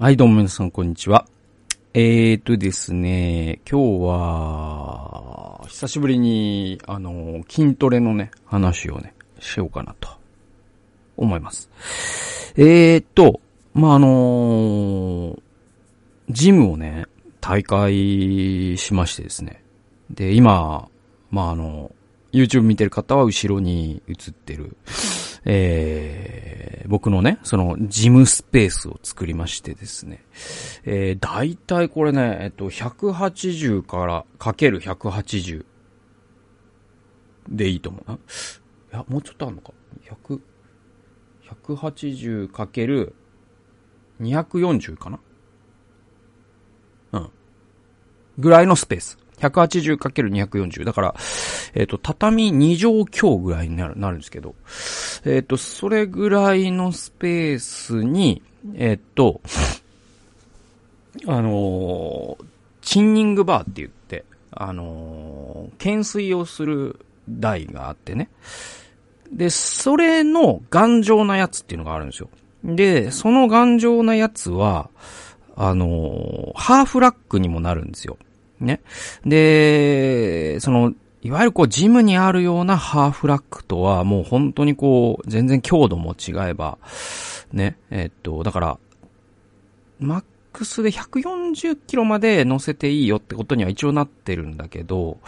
はい、どうも皆さん、こんにちは。えーとですね、今日は、久しぶりに、あの、筋トレのね、話をね、しようかなと、思います。えーと、まあ、あのジムをね、大会しましてですね。で、今、まあ、あの、YouTube 見てる方は後ろに映ってる、えー、僕のね、その、ジムスペースを作りましてですね。えー、大体これね、えっと、180からかける180でいいと思うな。いや、もうちょっとあるのか。100、180かける240かなうん。ぐらいのスペース。180×240。だから、えっ、ー、と、畳2畳強ぐらいになる、なるんですけど、えっ、ー、と、それぐらいのスペースに、えっ、ー、と、あのチンニングバーって言って、あの懸垂をする台があってね。で、それの頑丈なやつっていうのがあるんですよ。で、その頑丈なやつは、あのハーフラックにもなるんですよ。ね。で、その、いわゆるこう、ジムにあるようなハーフラックとは、もう本当にこう、全然強度も違えば、ね、えっと、だから、マックスで140キロまで乗せていいよってことには一応なってるんだけど、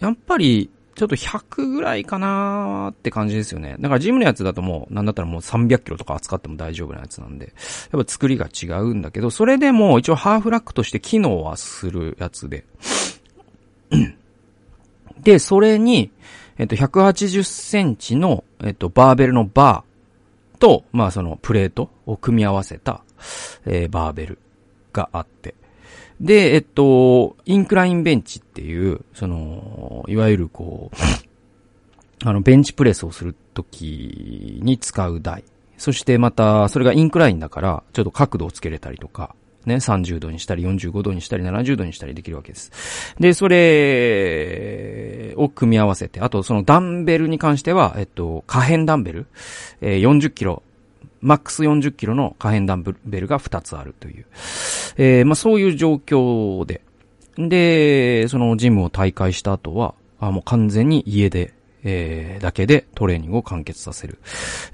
やっぱり、ちょっと100ぐらいかなーって感じですよね。だからジムのやつだともう、なんだったらもう300キロとか扱っても大丈夫なやつなんで、やっぱ作りが違うんだけど、それでも一応ハーフラックとして機能はするやつで。で、それに、えっと、180センチの、えっと、バーベルのバーと、まあそのプレートを組み合わせた、えー、バーベルがあって。で、えっと、インクラインベンチっていう、その、いわゆるこう、あの、ベンチプレスをするときに使う台。そしてまた、それがインクラインだから、ちょっと角度をつけれたりとか、ね、30度にしたり、45度にしたり、70度にしたりできるわけです。で、それを組み合わせて、あとそのダンベルに関しては、えっと、可変ダンベル、えー、40キロマックス40キロの可変ダンベルが2つあるという。えー、まあそういう状況で。で、そのジムを大会した後は、あもう完全に家で、えー、だけでトレーニングを完結させる。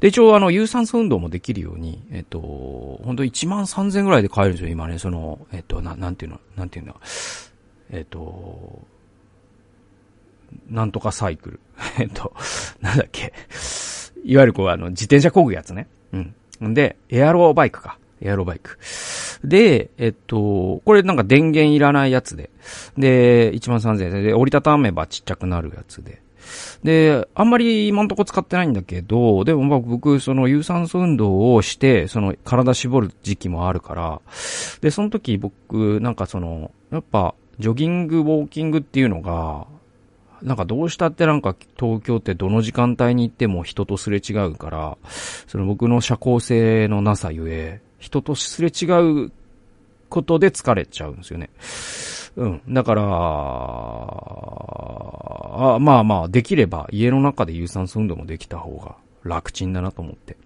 で、一応あの、有酸素運動もできるように、えっ、と、本当1万3000ぐらいで買えるんですよ、今ね、その、えっ、と、な、なんていうの、なんていうの、えっ、と、なんとかサイクル。えっと、なんだっけ。いわゆるこう、あの、自転車こぐやつね。うん。んで、エアロバイクか。エアロバイク。で、えっと、これなんか電源いらないやつで。で、1万3000円で、折りたためばちっちゃくなるやつで。で、あんまり今んとこ使ってないんだけど、でもまあ僕、その有酸素運動をして、その体絞る時期もあるから、で、その時僕、なんかその、やっぱ、ジョギング、ウォーキングっていうのが、なんかどうしたってなんか東京ってどの時間帯に行っても人とすれ違うから、その僕の社交性のなさゆえ、人とすれ違うことで疲れちゃうんですよね。うん。だから、あまあまあ、できれば家の中で有酸素運動もできた方が楽ちんだなと思って。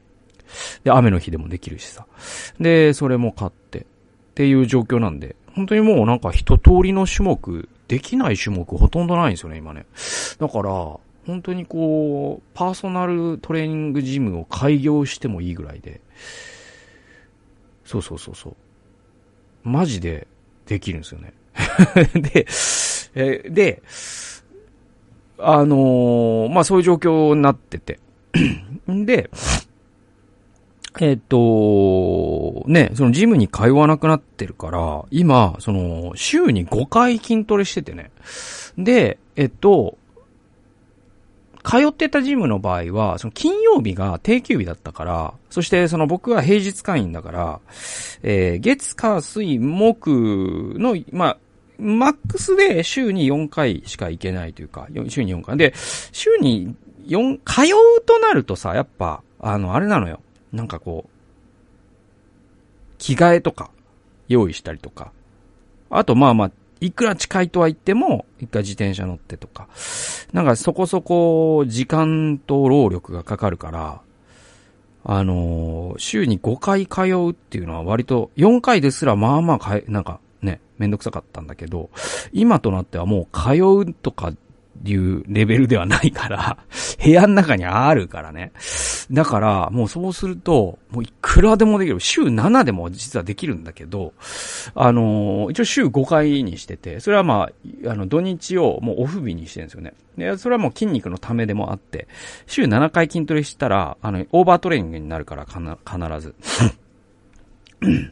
で、雨の日でもできるしさ。で、それも買って。っていう状況なんで、本当にもうなんか一通りの種目できない種目ほとんどないんですよね、今ね。だから、本当にこう、パーソナルトレーニングジムを開業してもいいぐらいで、そうそうそうそう。マジでできるんですよね。で、えで、あのー、まあそういう状況になってて。ん で、えっと、ね、そのジムに通わなくなってるから、今、その、週に5回筋トレしててね。で、えっと、通ってたジムの場合は、その金曜日が定休日だったから、そしてその僕は平日会員だから、えー、月、火、水、木の、まあ、マックスで週に4回しか行けないというか、週に4回。で、週に4、通うとなるとさ、やっぱ、あの、あれなのよ。なんかこう、着替えとか用意したりとか。あとまあまあ、いくら近いとは言っても、一回自転車乗ってとか。なんかそこそこ時間と労力がかかるから、あのー週に5回通うっていうのは割と、4回ですらまあまあかえ、なんかね、めんどくさかったんだけど、今となってはもう通うとかていうレベルではないから、部屋の中にあるからね。だから、もうそうすると、もういくらでもできる。週7でも実はできるんだけど、あのー一応週5回にしてて、それはまあ、あの、土日をもうオフ日にしてるんですよね。で、それはもう筋肉のためでもあって、週7回筋トレしたら、あの、オーバートレーニングになるから、かな、必ず。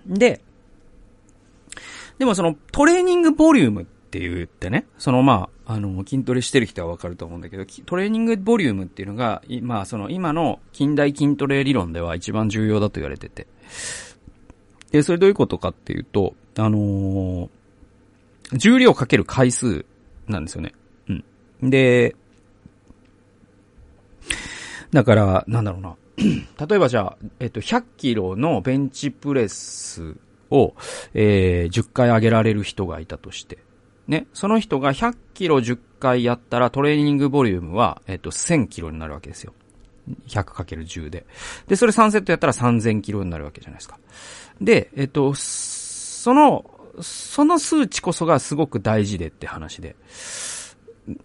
で、でもそのトレーニングボリュームって言ってね、そのまあ、あの、筋トレしてる人はわかると思うんだけど、トレーニングボリュームっていうのが、まあその今の近代筋トレ理論では一番重要だと言われてて。で、それどういうことかっていうと、あのー重量かける回数なんですよね。うん。で、だから、なんだろうな。例えばじゃあ、えっと、100キロのベンチプレスを、えー、10回上げられる人がいたとして、ね、その人が100キロ10回やったらトレーニングボリュームは、えっと、1000キロになるわけですよ。100×10 で。で、それ3セットやったら3000キロになるわけじゃないですか。で、えっと、その、その数値こそがすごく大事でって話で。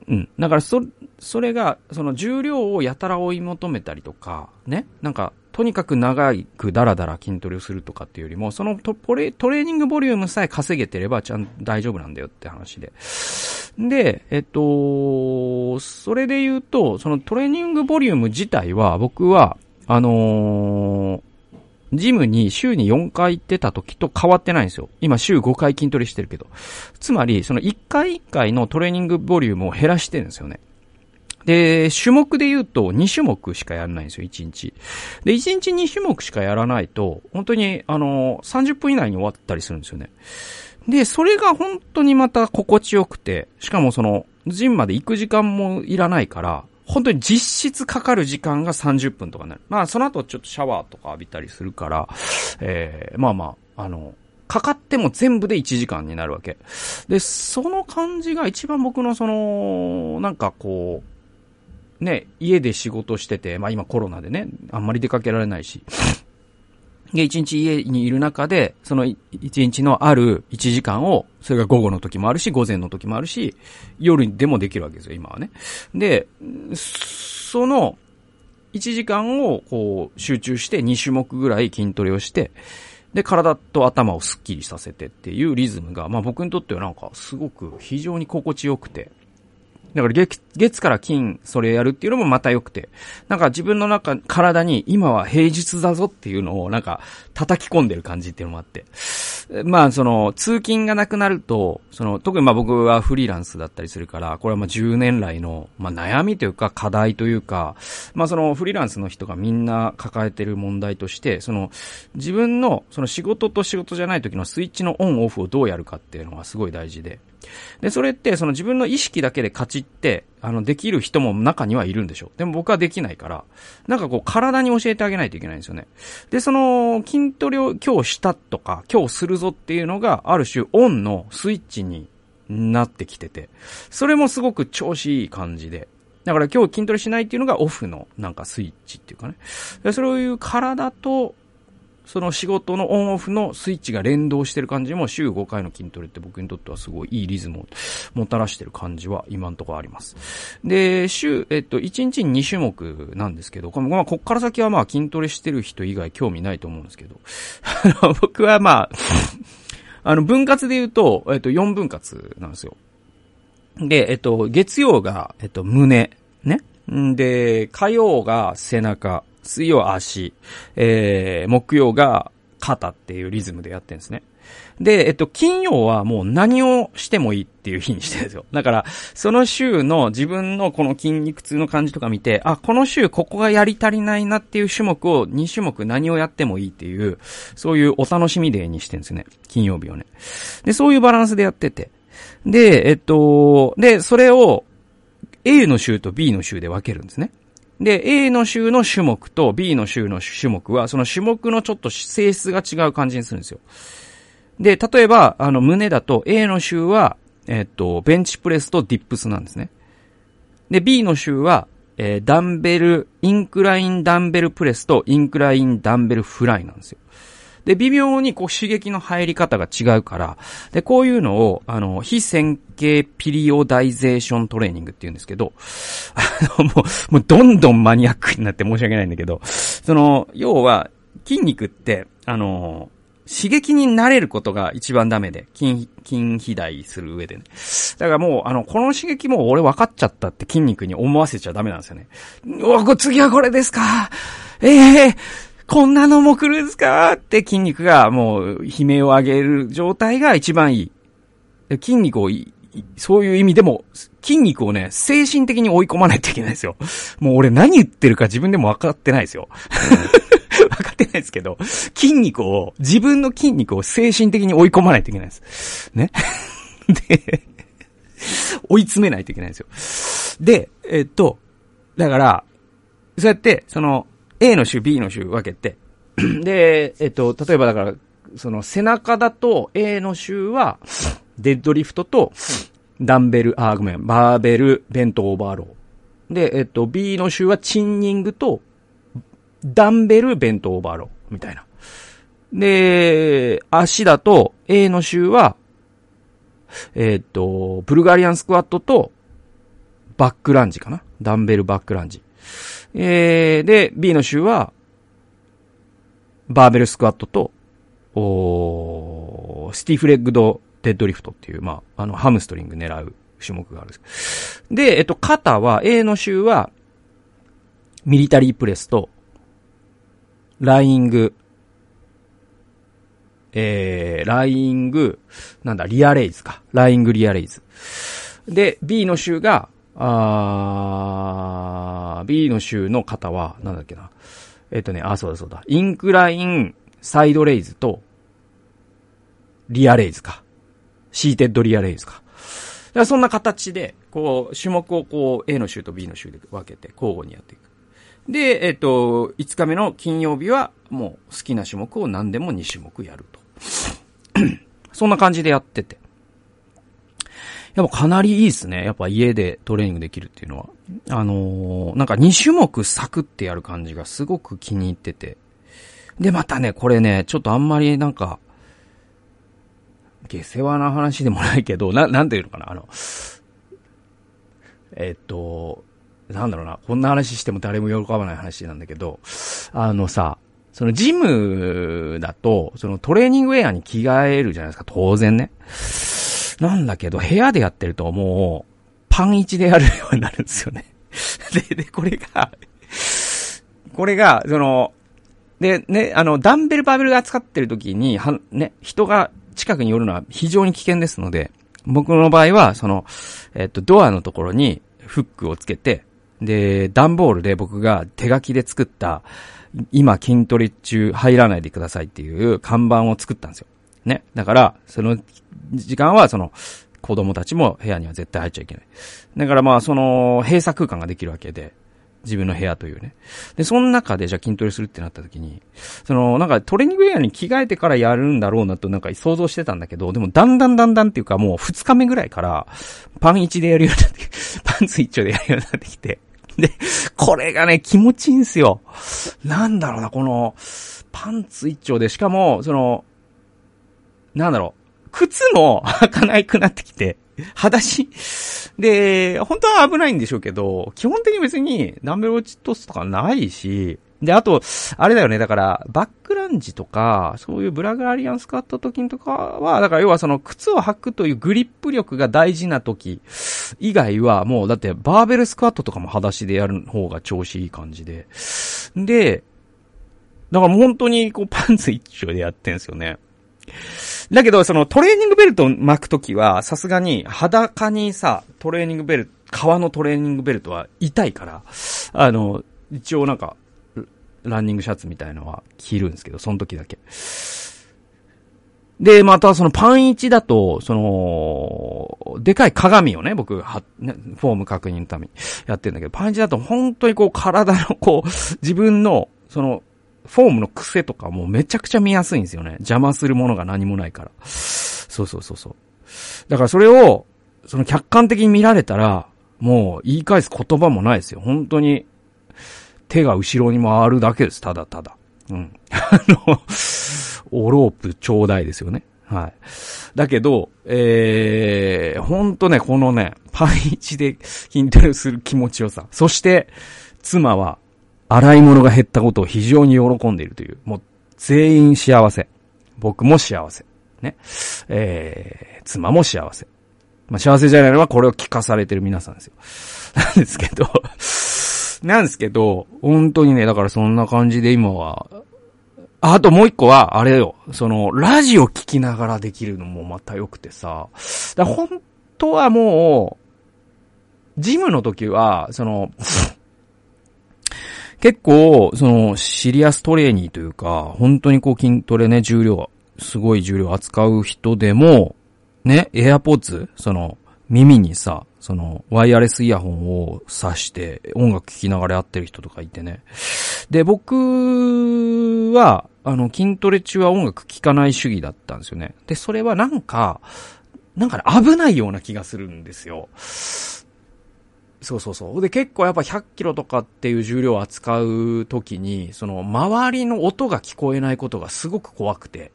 うん。だから、そ、それが、その重量をやたら追い求めたりとか、ね。なんか、とにかく長くダラダラ筋トレをするとかっていうよりも、そのトレトレーニングボリュームさえ稼げてれば、ちゃん大丈夫なんだよって話で。で、えっと、それで言うと、そのトレーニングボリューム自体は、僕は、あのージムに週に4回行ってた時と変わってないんですよ。今週5回筋トレしてるけど。つまり、その1回1回のトレーニングボリュームを減らしてるんですよね。で、種目で言うと2種目しかやらないんですよ、1日。で、1日2種目しかやらないと、本当に、あの、30分以内に終わったりするんですよね。で、それが本当にまた心地よくて、しかもその、ジムまで行く時間もいらないから、本当に実質かかる時間が30分とかになる。まあ、その後ちょっとシャワーとか浴びたりするから、えー、まあまあ、あの、かかっても全部で1時間になるわけ。で、その感じが一番僕のその、なんかこう、ね、家で仕事してて、まあ今コロナでね、あんまり出かけられないし、で、一日家にいる中で、その一日のある1時間を、それが午後の時もあるし、午前の時もあるし、夜でもできるわけですよ、今はね。で、その、1時間をこう集中して2種目ぐらい筋トレをして、で、体と頭をスッキリさせてっていうリズムが、まあ僕にとってはなんかすごく非常に心地よくて、だから月、月から金、それやるっていうのもまた良くて、なんか自分の中、体に今は平日だぞっていうのをなんか叩き込んでる感じっていうのもあって。まあその、通勤がなくなると、その、特にまあ僕はフリーランスだったりするから、これはまあ10年来の、まあ悩みというか課題というか、まあそのフリーランスの人がみんな抱えてる問題として、その、自分のその仕事と仕事じゃない時のスイッチのオンオフをどうやるかっていうのがすごい大事で。で、それって、その自分の意識だけでカチって、あの、できる人も中にはいるんでしょう。でも僕はできないから、なんかこう、体に教えてあげないといけないんですよね。で、その、筋トレを今日したとか、今日するぞっていうのが、ある種、オンのスイッチになってきてて、それもすごく調子いい感じで。だから今日筋トレしないっていうのがオフのなんかスイッチっていうかね。でそういう体とその仕事のオンオフのスイッチが連動してる感じも週5回の筋トレって僕にとってはすごいいいリズムをもたらしてる感じは今のところあります。で、週、えっと、1日に2種目なんですけど、こまあ、こっから先はまあ筋トレしてる人以外興味ないと思うんですけど、あ の僕はまあ、あの、分割で言うと、えっと、4分割なんですよ。で、えっと、月曜が、えっと、胸、ね。んで、火曜が背中、水曜は足、えー、木曜が肩っていうリズムでやってるんですね。で、えっと、金曜はもう何をしてもいいっていう日にしてるんですよ。だから、その週の自分のこの筋肉痛の感じとか見て、あ、この週ここがやり足りないなっていう種目を2種目何をやってもいいっていう、そういうお楽しみデーにしてるんですよね。金曜日をね。で、そういうバランスでやってて。で、えっと、で、それを A の週と B の週で分けるんですね。で、A の週の種目と B の週の種目は、その種目のちょっと性質が違う感じにするんですよ。で、例えば、あの、胸だと A の週は、えっと、ベンチプレスとディップスなんですね。で、B の週は、えー、ダンベル、インクラインダンベルプレスとインクラインダンベルフライなんですよ。で、微妙にこう刺激の入り方が違うから、で、こういうのを、あの、非線形ピリオダイゼーショントレーニングって言うんですけど、あの、もう、もうどんどんマニアックになって申し訳ないんだけど、その、要は、筋肉って、あの、刺激に慣れることが一番ダメで、筋、筋肥大する上でね。だからもう、あの、この刺激も俺分かっちゃったって筋肉に思わせちゃダメなんですよね。うわ、次はこれですかええー、こんなのも来るんすかって筋肉がもう悲鳴を上げる状態が一番いい。筋肉をそういう意味でも、筋肉をね、精神的に追い込まないといけないですよ。もう俺何言ってるか自分でも分かってないですよ。分かってないですけど、筋肉を、自分の筋肉を精神的に追い込まないといけないです。ね？で、追い詰めないといけないんですよ。で、えっと、だから、そうやって、その、A の週、B の週分けて、で、えっと、例えばだから、その背中だと A の週は、デッドリフトと、ダンベル、あ、ごめん、バーベル、ベントオーバーロー。で、えっと、B の種はチンニングと、ダンベル、ベントオーバーロー、みたいな。で、足だと、A の週は、えっと、ブルガリアンスクワットと、バックランジかなダンベルバックランジ。えー、で、B の週は、バーベルスクワットと、おスティッフレッグドデッドリフトっていう、まあ、あの、ハムストリング狙う種目があるんです。で、えっと、肩は、A の週は、ミリタリープレスと、ライング、えー、ライング、なんだ、リアレイズか。ライングリアレイズ。で、B の週が、あー、B の週の方は、なんだっけな。えっ、とね、あ、そうだそうだ。インクライン、サイドレイズと、リアレイズか。シーテッドリアレイズか。かそんな形で、こう、種目をこう、A の州と B の州で分けて、交互にやっていく。で、えっ、と、5日目の金曜日は、もう好きな種目を何でも2種目やると。そんな感じでやってて。やっぱかなりいいですね。やっぱ家でトレーニングできるっていうのは。あのー、なんか2種目サクってやる感じがすごく気に入ってて。で、またね、これね、ちょっとあんまりなんか、下世話な話でもないけど、な、なんていうのかな、あの、えっと、なんだろうな、こんな話しても誰も喜ばない話なんだけど、あのさ、そのジムだと、そのトレーニングウェアに着替えるじゃないですか、当然ね。なんだけど、部屋でやってるともう、パン1でやるようになるんですよね。で、で、これがこれが、その、で、ね、あの、ダンベルバーベルが扱ってる時に、は、ね、人が近くに寄るのは非常に危険ですので、僕の場合は、その、えっと、ドアのところにフックをつけて、で、段ボールで僕が手書きで作った、今筋トレ中入らないでくださいっていう看板を作ったんですよ。ね。だから、その時間はその、子供たちも部屋には絶対入っちゃいけない。だからまあ、その、閉鎖空間ができるわけで、自分の部屋というね。で、その中でじゃあ筋トレするってなった時に、その、なんかトレーニングウェアに着替えてからやるんだろうなとなんか想像してたんだけど、でもだんだんだんだんっていうかもう2日目ぐらいから、パン1でやるようになって、パンツ1丁でやるようになってきて、で、これがね、気持ちいいんすよ。なんだろうな、この、パンツ1丁で、しかも、その、なんだろう、靴も 履かないくなってきて、裸足。で、本当は危ないんでしょうけど、基本的に別にダンベル落ちトスとかないし、で、あと、あれだよね、だから、バックランジとか、そういうブラグラリアンスカット時とかは、だから要はその靴を履くというグリップ力が大事な時以外は、もうだってバーベルスクワットとかも裸足でやる方が調子いい感じで。で、だからもう本当にこうパンツ一丁でやってんすよね。だけど、そのトレーニングベルトを巻くときは、さすがに裸にさ、トレーニングベルト、革のトレーニングベルトは痛いから、あの、一応なんか、ランニングシャツみたいのは着るんですけど、その時だけ。で、またそのパン1だと、その、でかい鏡をね、僕、は、ね、フォーム確認のためにやってるんだけど、パン1だと本当にこう体のこう、自分の、その、フォームの癖とかもめちゃくちゃ見やすいんですよね。邪魔するものが何もないから。そうそうそうそう。だからそれを、その客観的に見られたら、もう言い返す言葉もないですよ。本当に、手が後ろに回るだけです、ただただ。うん。あの、おロープちょうだいですよね。はい。だけど、えー、ほんとね、このね、パン1で筋トレする気持ちよさ。そして、妻は、洗い物が減ったことを非常に喜んでいるという、もう、全員幸せ。僕も幸せ。ね。えー、妻も幸せ。まあ、幸せじゃないのはこれを聞かされてる皆さんですよ。なんですけどなんですけど、本当にね、だからそんな感じで今は、あともう一個は、あれよ、その、ラジオ聞きながらできるのもまた良くてさ、だ本当はもう、ジムの時は、その、結構、その、シリアストレーニーというか、本当にこう筋トレね、重量、すごい重量扱う人でも、ね、エアポッツその、耳にさ、その、ワイヤレスイヤホンを挿して音楽聴きながらやってる人とかいてね。で、僕は、あの、筋トレ中は音楽聴かない主義だったんですよね。で、それはなんか、なんかね、危ないような気がするんですよ。そうそうそう。で、結構やっぱ100キロとかっていう重量を扱うときに、その、周りの音が聞こえないことがすごく怖くて。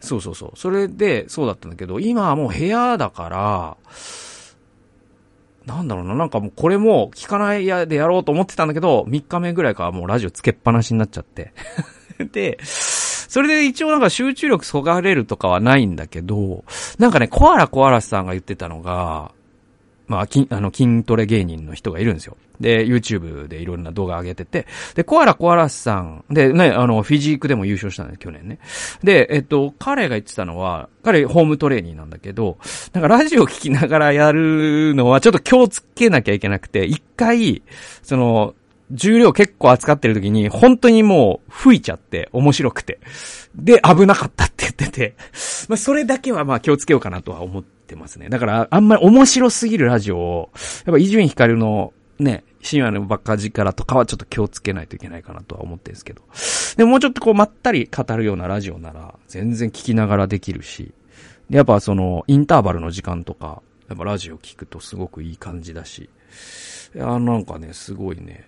そうそうそう。それで、そうだったんだけど、今はもう部屋だから、なんだろうな、なんかもうこれも聞かないやでやろうと思ってたんだけど、3日目ぐらいからもうラジオつけっぱなしになっちゃって。で、それで一応なんか集中力そがれるとかはないんだけど、なんかね、コアラコアラさんが言ってたのが、まあ、筋、あの、筋トレ芸人の人がいるんですよ。で、YouTube でいろんな動画上げてて、で、コアラコアラスさん、で、ね、あの、フィジークでも優勝したんです、去年ね。で、えっと、彼が言ってたのは、彼、ホームトレーニーなんだけど、なんかラジオ聞きながらやるのはちょっと気をつけなきゃいけなくて、一回、その、重量結構扱ってる時に、本当にもう吹いちゃって、面白くて。で、危なかったって言ってて、まあ、それだけはまあ気をつけようかなとは思ってますね。だから、あんまり面白すぎるラジオを、やっぱ伊集院光のね、深夜のバカ力とかはちょっと気をつけないといけないかなとは思ってるんですけど。でももうちょっとこうまったり語るようなラジオなら、全然聞きながらできるし、やっぱその、インターバルの時間とか、やっぱラジオ聞くとすごくいい感じだし、いや、なんかね、すごいね、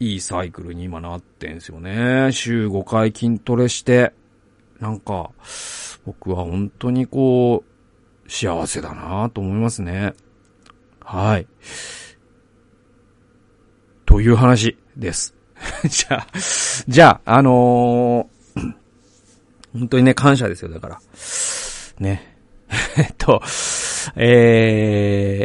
いいサイクルに今なってんすよね。週5回筋トレして、なんか、僕は本当にこう、幸せだなと思いますね。はい。という話です。じゃあ、じゃあ、あのー、本当にね、感謝ですよ、だから。ね。えっと、え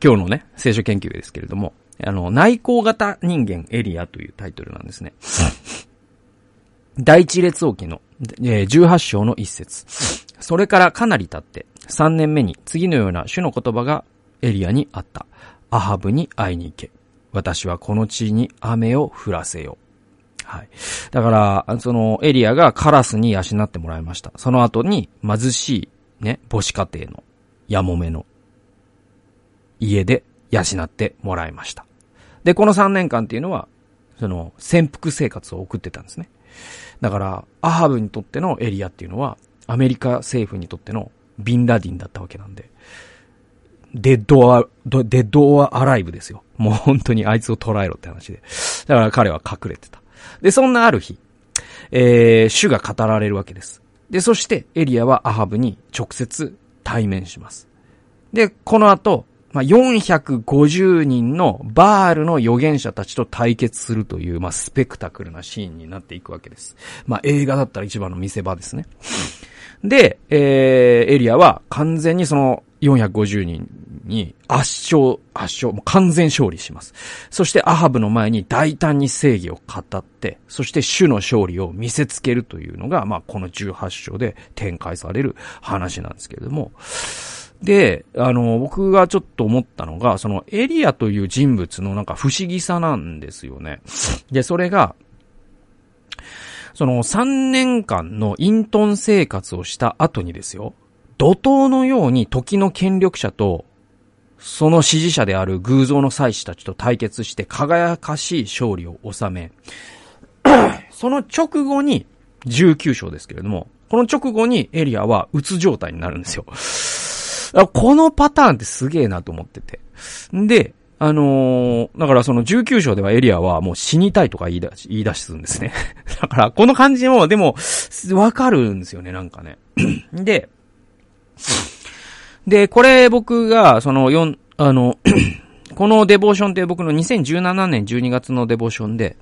ー、今日のね、聖書研究ですけれども、あの、内向型人間エリアというタイトルなんですね。第一列王記の、えー、18章の一節。それからかなり経って、3年目に次のような主の言葉がエリアにあった。アハブに会いに行け。私はこの地に雨を降らせよう。はい。だから、そのエリアがカラスに養ってもらいました。その後に貧しいね、母子家庭のやもめの家で養ってもらいました。で、この3年間っていうのは、その、潜伏生活を送ってたんですね。だから、アハブにとってのエリアっていうのは、アメリカ政府にとってのビンラディンだったわけなんで、デッドア、デッドアアライブですよ。もう本当にあいつを捉えろって話で。だから彼は隠れてた。で、そんなある日、えー、主が語られるわけです。で、そしてエリアはアハブに直接対面します。で、この後、まあ、450人のバールの預言者たちと対決するという、まあ、スペクタクルなシーンになっていくわけです。まあ、映画だったら一番の見せ場ですね。で、えー、エリアは完全にその450人に圧勝、圧勝、もう完全勝利します。そしてアハブの前に大胆に正義を語って、そして主の勝利を見せつけるというのが、まあこの18章で展開される話なんですけれども、で、あの、僕がちょっと思ったのが、そのエリアという人物のなんか不思議さなんですよね。で、それが、その3年間の隠遁生活をした後にですよ、怒涛のように時の権力者と、その支持者である偶像の祭司たちと対決して輝かしい勝利を収め、その直後に、19章ですけれども、この直後にエリアは鬱状態になるんですよ。このパターンってすげえなと思ってて。で、あのー、だからその19章ではエリアはもう死にたいとか言い出し、言い出しすんですね。だからこの感じも、でも、わかるんですよね、なんかね。で、で、これ僕が、その、四、あの、このデボーションって僕の2017年12月のデボーションで、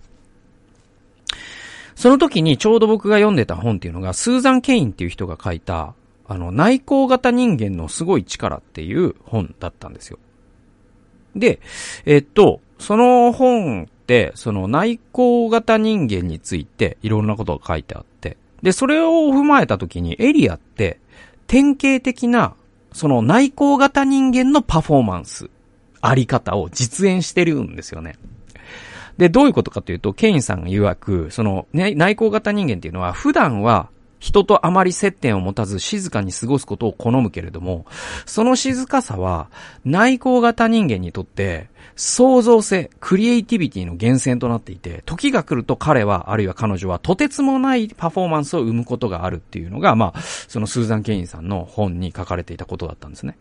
その時にちょうど僕が読んでた本っていうのが、スーザン・ケインっていう人が書いた、あの、内向型人間のすごい力っていう本だったんですよ。で、えっと、その本って、その内向型人間についていろんなことが書いてあって、で、それを踏まえた時にエリアって典型的なその内向型人間のパフォーマンス、あり方を実演してるんですよね。で、どういうことかというと、ケインさんが曰く、その、ね、内向型人間っていうのは、普段は人とあまり接点を持たず静かに過ごすことを好むけれども、その静かさは内向型人間にとって創造性、クリエイティビティの源泉となっていて、時が来ると彼は、あるいは彼女はとてつもないパフォーマンスを生むことがあるっていうのが、まあ、そのスーザン・ケインさんの本に書かれていたことだったんですね。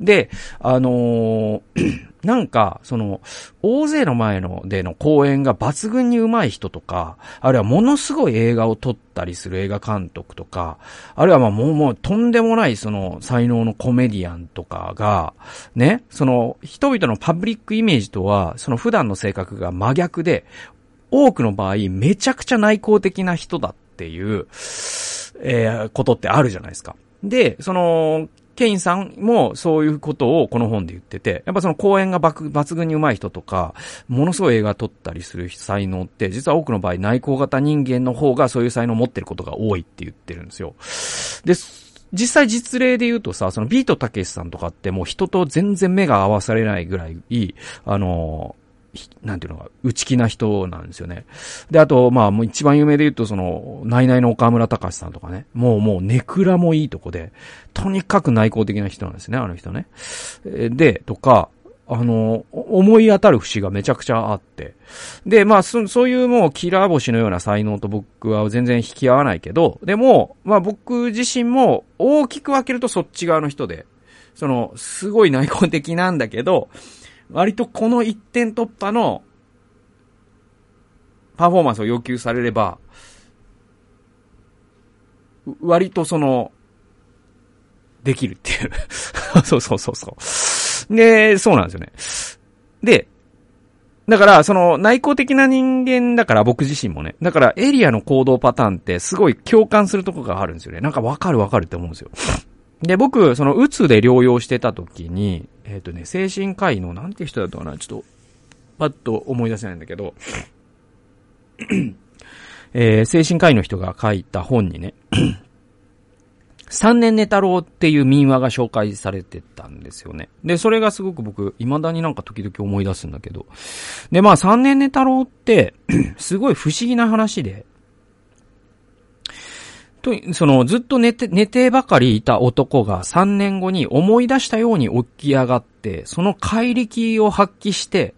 で、あのー、なんか、その、大勢の前のでの公演が抜群に上手い人とか、あるいはものすごい映画を撮ったりする映画監督とか、あるいはまあもう、もうとんでもないその才能のコメディアンとかが、ね、その人々のパブリックイメージとは、その普段の性格が真逆で、多くの場合、めちゃくちゃ内向的な人だっていう、えー、ことってあるじゃないですか。で、その、ケインさんもそういうことをこの本で言ってて、やっぱその講演が抜群に上手い人とか、ものすごい映画撮ったりする才能って、実は多くの場合内向型人間の方がそういう才能を持ってることが多いって言ってるんですよ。で、実際実例で言うとさ、そのビートたけしさんとかってもう人と全然目が合わされないぐらい、あの、なんていうのか、内気な人なんですよね。で、あと、まあ、もう一番有名で言うと、その、ナイナイの岡村隆さんとかね。もう、もう、ネクラもいいとこで、とにかく内向的な人なんですね、あの人ね。で、とか、あの、思い当たる節がめちゃくちゃあって。で、まあ、そそういうもうキラー星のような才能と僕は全然引き合わないけど、でも、まあ僕自身も大きく分けるとそっち側の人で、その、すごい内向的なんだけど、割とこの一点突破のパフォーマンスを要求されれば、割とその、できるっていう そうそうそうそう。で、そうなんですよね。で、だから、その内向的な人間だから僕自身もね。だからエリアの行動パターンってすごい共感するとこがあるんですよね。なんかわかるわかるって思うんですよ。で、僕、その、うつで療養してた時に、えっ、ー、とね、精神科医の、なんて人だったかな、ちょっと、パッと思い出せないんだけど、えー、精神科医の人が書いた本にね、三年寝太郎っていう民話が紹介されてたんですよね。で、それがすごく僕、未だになんか時々思い出すんだけど。で、まあ三年寝太郎って、すごい不思議な話で、と、その、ずっと寝て、寝てばかりいた男が3年後に思い出したように起き上がって、その怪力を発揮して、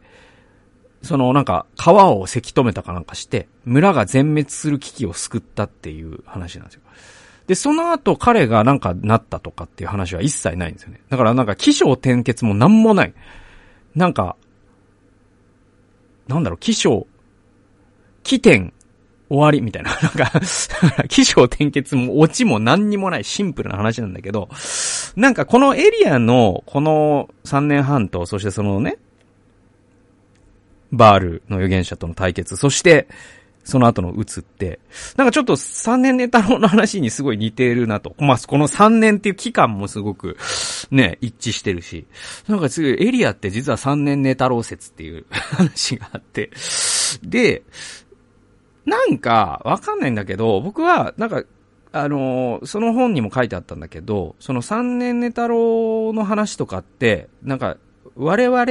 そのなんか川をせき止めたかなんかして、村が全滅する危機を救ったっていう話なんですよ。で、その後彼がなんかなったとかっていう話は一切ないんですよね。だからなんか気象転結もなんもない。なんか、なんだろう、気象、起点終わりみたいな。なんか起承転結もオチも何にもないシンプルな話なんだけど、なんかこのエリアのこの3年半と、そしてそのね、バールの預言者との対決、そして、その後の打つって、なんかちょっと3年ネタの話にすごい似てるなと。まあ、この3年っていう期間もすごく、ね、一致してるし。なんかすごいエリアって実は3年ネタロー説っていう 話があって。で、なんか、わかんないんだけど、僕は、なんか、あのー、その本にも書いてあったんだけど、その三年ネタロウの話とかって、なんか、我々、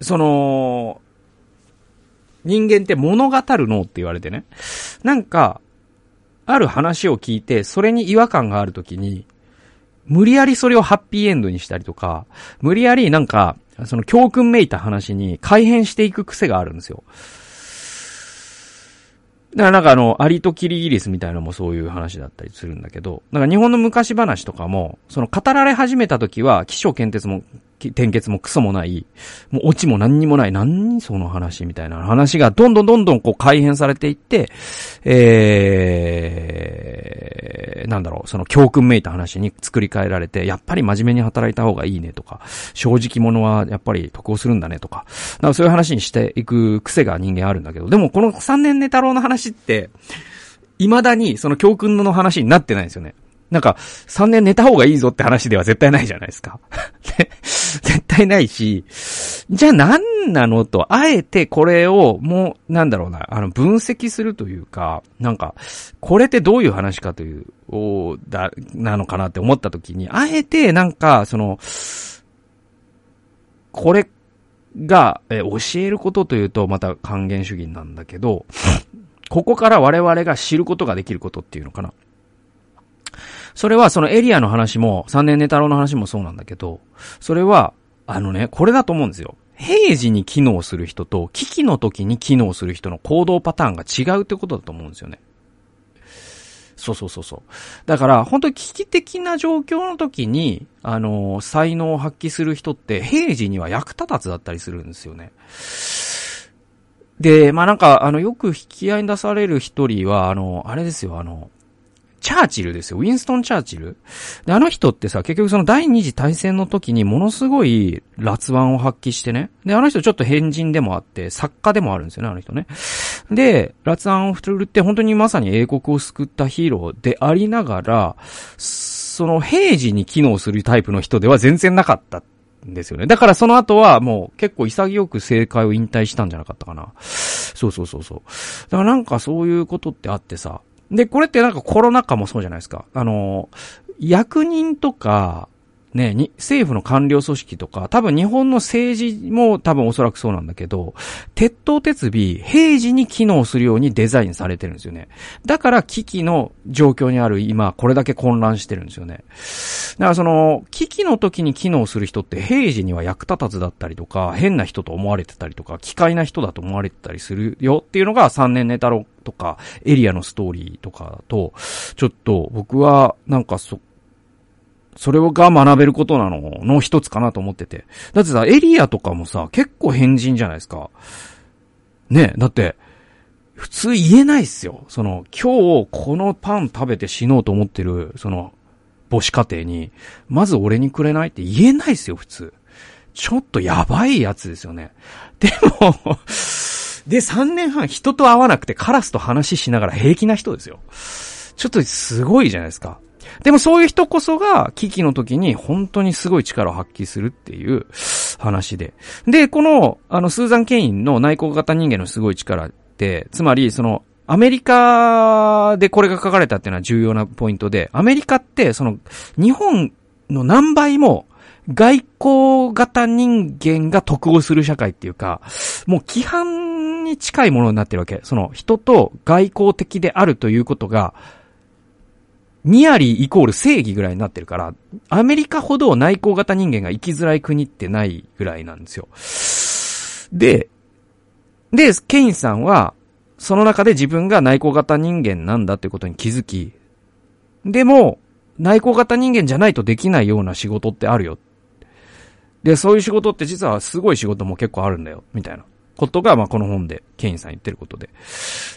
その、人間って物語る脳って言われてね。なんか、ある話を聞いて、それに違和感があるときに、無理やりそれをハッピーエンドにしたりとか、無理やりなんか、その教訓めいた話に改変していく癖があるんですよ。だからなんかあの、アリとキリギリスみたいなのもそういう話だったりするんだけど、なんか日本の昔話とかも、その語られ始めた時は、起承検鉄も、転結もクソもない、もうオチも何にもない、何その話みたいな話がどんどんどんどんこう改変されていって、えー、なんだろう、その教訓めいた話に作り変えられて、やっぱり真面目に働いた方がいいねとか、正直者はやっぱり得をするんだねとか、なんかそういう話にしていく癖が人間あるんだけど、でもこの三年寝太郎の話って、未だにその教訓の話になってないんですよね。なんか、3年寝た方がいいぞって話では絶対ないじゃないですか。ないし、じゃあ何なのと、あえてこれをもう、なんだろうな、あの、分析するというか、なんか、これってどういう話かという、おだ、なのかなって思った時に、あえてなんか、その、これが、え、教えることというと、また還元主義なんだけど、ここから我々が知ることができることっていうのかな。それはそのエリアの話も、三年ネ太郎の話もそうなんだけど、それは、あのね、これだと思うんですよ。平時に機能する人と危機の時に機能する人の行動パターンが違うってことだと思うんですよね。そうそうそうそう。だから、本当に危機的な状況の時に、あの、才能を発揮する人って平時には役立たずだったりするんですよね。で、まあなんか、あの、よく引き合いに出される一人は、あの、あれですよ、あの、チャーチルですよ。ウィンストン・チャーチル。で、あの人ってさ、結局その第二次大戦の時にものすごい辣腕を発揮してね。で、あの人ちょっと変人でもあって、作家でもあるんですよね、あの人ね。で、辣腕を振るって本当にまさに英国を救ったヒーローでありながら、その平時に機能するタイプの人では全然なかったんですよね。だからその後はもう結構潔く政界を引退したんじゃなかったかな。そうそうそうそう。だからなんかそういうことってあってさ。で、これってなんかコロナ禍もそうじゃないですか。あの、役人とか、ね、に、政府の官僚組織とか、多分日本の政治も多分おそらくそうなんだけど、鉄頭鉄尾、平時に機能するようにデザインされてるんですよね。だから危機の状況にある今、これだけ混乱してるんですよね。だからその、危機の時に機能する人って平時には役立たずだったりとか、変な人と思われてたりとか、奇怪な人だと思われてたりするよっていうのが3年ネタロとか、エリアのストーリーとかだと、ちょっと僕はなんかそ、それが学べることなの？の一つかなと思ってて。だってさ、エリアとかもさ、結構変人じゃないですか。ねだって、普通言えないっすよ。その、今日このパン食べて死のうと思ってる、その、母子家庭に、まず俺にくれないって言えないっすよ、普通。ちょっとやばいやつですよね。でもで、3年半人と会わなくてカラスと話しながら平気な人ですよ。ちょっとすごいじゃないですか。でもそういう人こそが危機の時に本当にすごい力を発揮するっていう話で。で、この、あの、スーザン・ケインの内向型人間のすごい力って、つまり、その、アメリカでこれが書かれたっていうのは重要なポイントで、アメリカって、その、日本の何倍も外交型人間が得をする社会っていうか、もう規範に近いものになってるわけ。その人と外交的であるということが、ニアリーイコール正義ぐらいになってるから、アメリカほど内向型人間が生きづらい国ってないぐらいなんですよ。で、で、ケインさんは、その中で自分が内向型人間なんだってことに気づき、でも、内向型人間じゃないとできないような仕事ってあるよ。で、そういう仕事って実はすごい仕事も結構あるんだよ、みたいなことが、まあ、この本で、ケインさん言ってることで。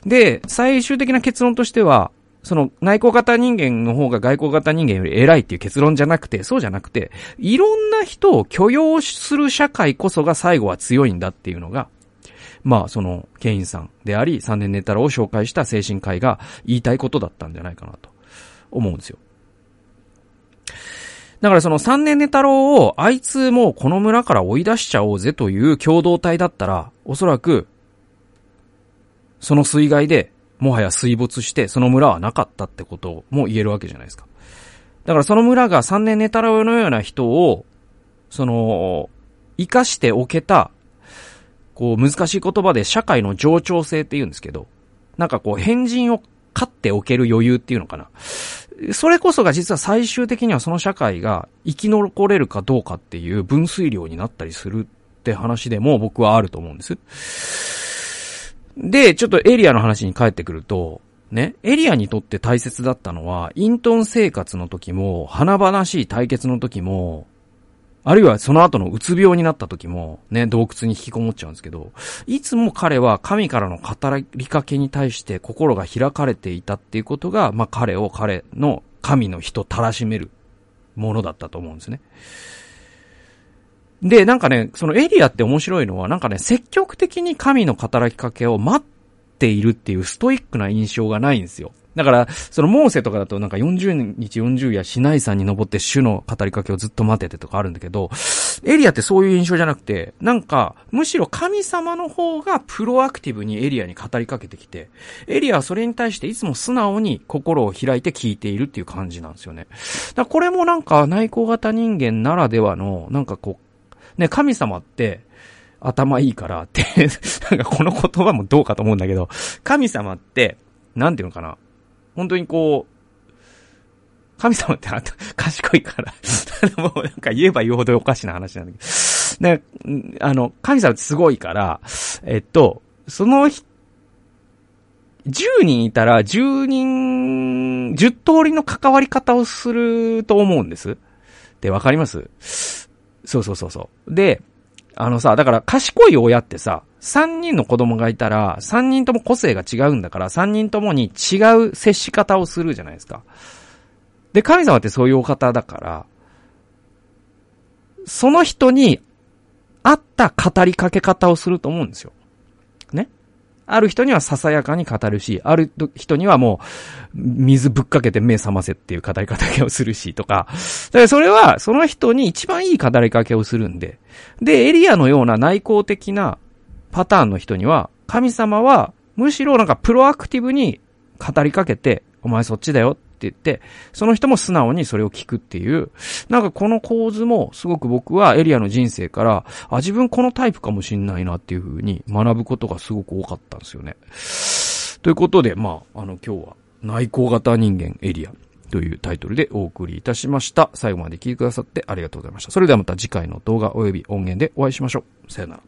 で、最終的な結論としては、その内向型人間の方が外向型人間より偉いっていう結論じゃなくて、そうじゃなくて、いろんな人を許容する社会こそが最後は強いんだっていうのが、まあ、その、ケインさんであり、三年ネタロを紹介した精神科医が言いたいことだったんじゃないかなと思うんですよ。だからその三年ネタロを、あいつもうこの村から追い出しちゃおうぜという共同体だったら、おそらく、その水害でもはや水没して、その村はなかったってことも言えるわけじゃないですか。だからその村が三年ネタラのような人を、その、生かしておけた、こう難しい言葉で社会の冗長性って言うんですけど、なんかこう変人を飼っておける余裕っていうのかな。それこそが実は最終的にはその社会が生き残れるかどうかっていう分水量になったりするって話でも僕はあると思うんです。で、ちょっとエリアの話に帰ってくると、ね、エリアにとって大切だったのは、イントン生活の時も、華々しい対決の時も、あるいはその後のうつ病になった時も、ね、洞窟に引きこもっちゃうんですけど、いつも彼は神からの語りかけに対して心が開かれていたっていうことが、まあ彼を彼の神の人たらしめるものだったと思うんですね。で、なんかね、そのエリアって面白いのは、なんかね、積極的に神の働きかけを待っているっていうストイックな印象がないんですよ。だから、そのモーセとかだとなんか40日40夜シナイ山に登って主の語りかけをずっと待っててとかあるんだけど、エリアってそういう印象じゃなくて、なんか、むしろ神様の方がプロアクティブにエリアに語りかけてきて、エリアはそれに対していつも素直に心を開いて聞いているっていう感じなんですよね。だこれもなんか内向型人間ならではの、なんかこう、ね、神様って、頭いいからって なんかこの言葉もどうかと思うんだけど、神様って、なんていうのかな？本当にこう、神様って賢いからもう なんか言えば言うほどおかしな話なんだけど。ね、あの、神様ってすごいから、えっと、その10人いたら10人、10通りの関わり方をすると思うんです。で、わかります？そうそうそうそう。で、あのさ、だから賢い親ってさ、三人の子供がいたら、三人とも個性が違うんだから、三人ともに違う接し方をするじゃないですか。で、神様ってそういうお方だから、その人に合った語りかけ方をすると思うんですよ。ある人にはささやかに語るし、ある人にはもう、水ぶっかけて目覚ませっていう語りかけをするしとか。だからそれは、その人に一番いい語りかけをするんで。で、エリアのような内向的なパターンの人には、神様は、むしろなんかプロアクティブに語りかけて、お前そっちだよ言って、その人も素直にそれを聞くっていう、なんかこの構図もすごく僕はエリアの人生から、あ、自分このタイプかもしんないなっていう風に学ぶことがすごく多かったんですよね。ということで、まあ、あの今日は内向型人間エリアというタイトルでお送りいたしました。最後まで聞いてくださってありがとうございました。それではまた次回の動画及び音源でお会いしましょう。さよなら。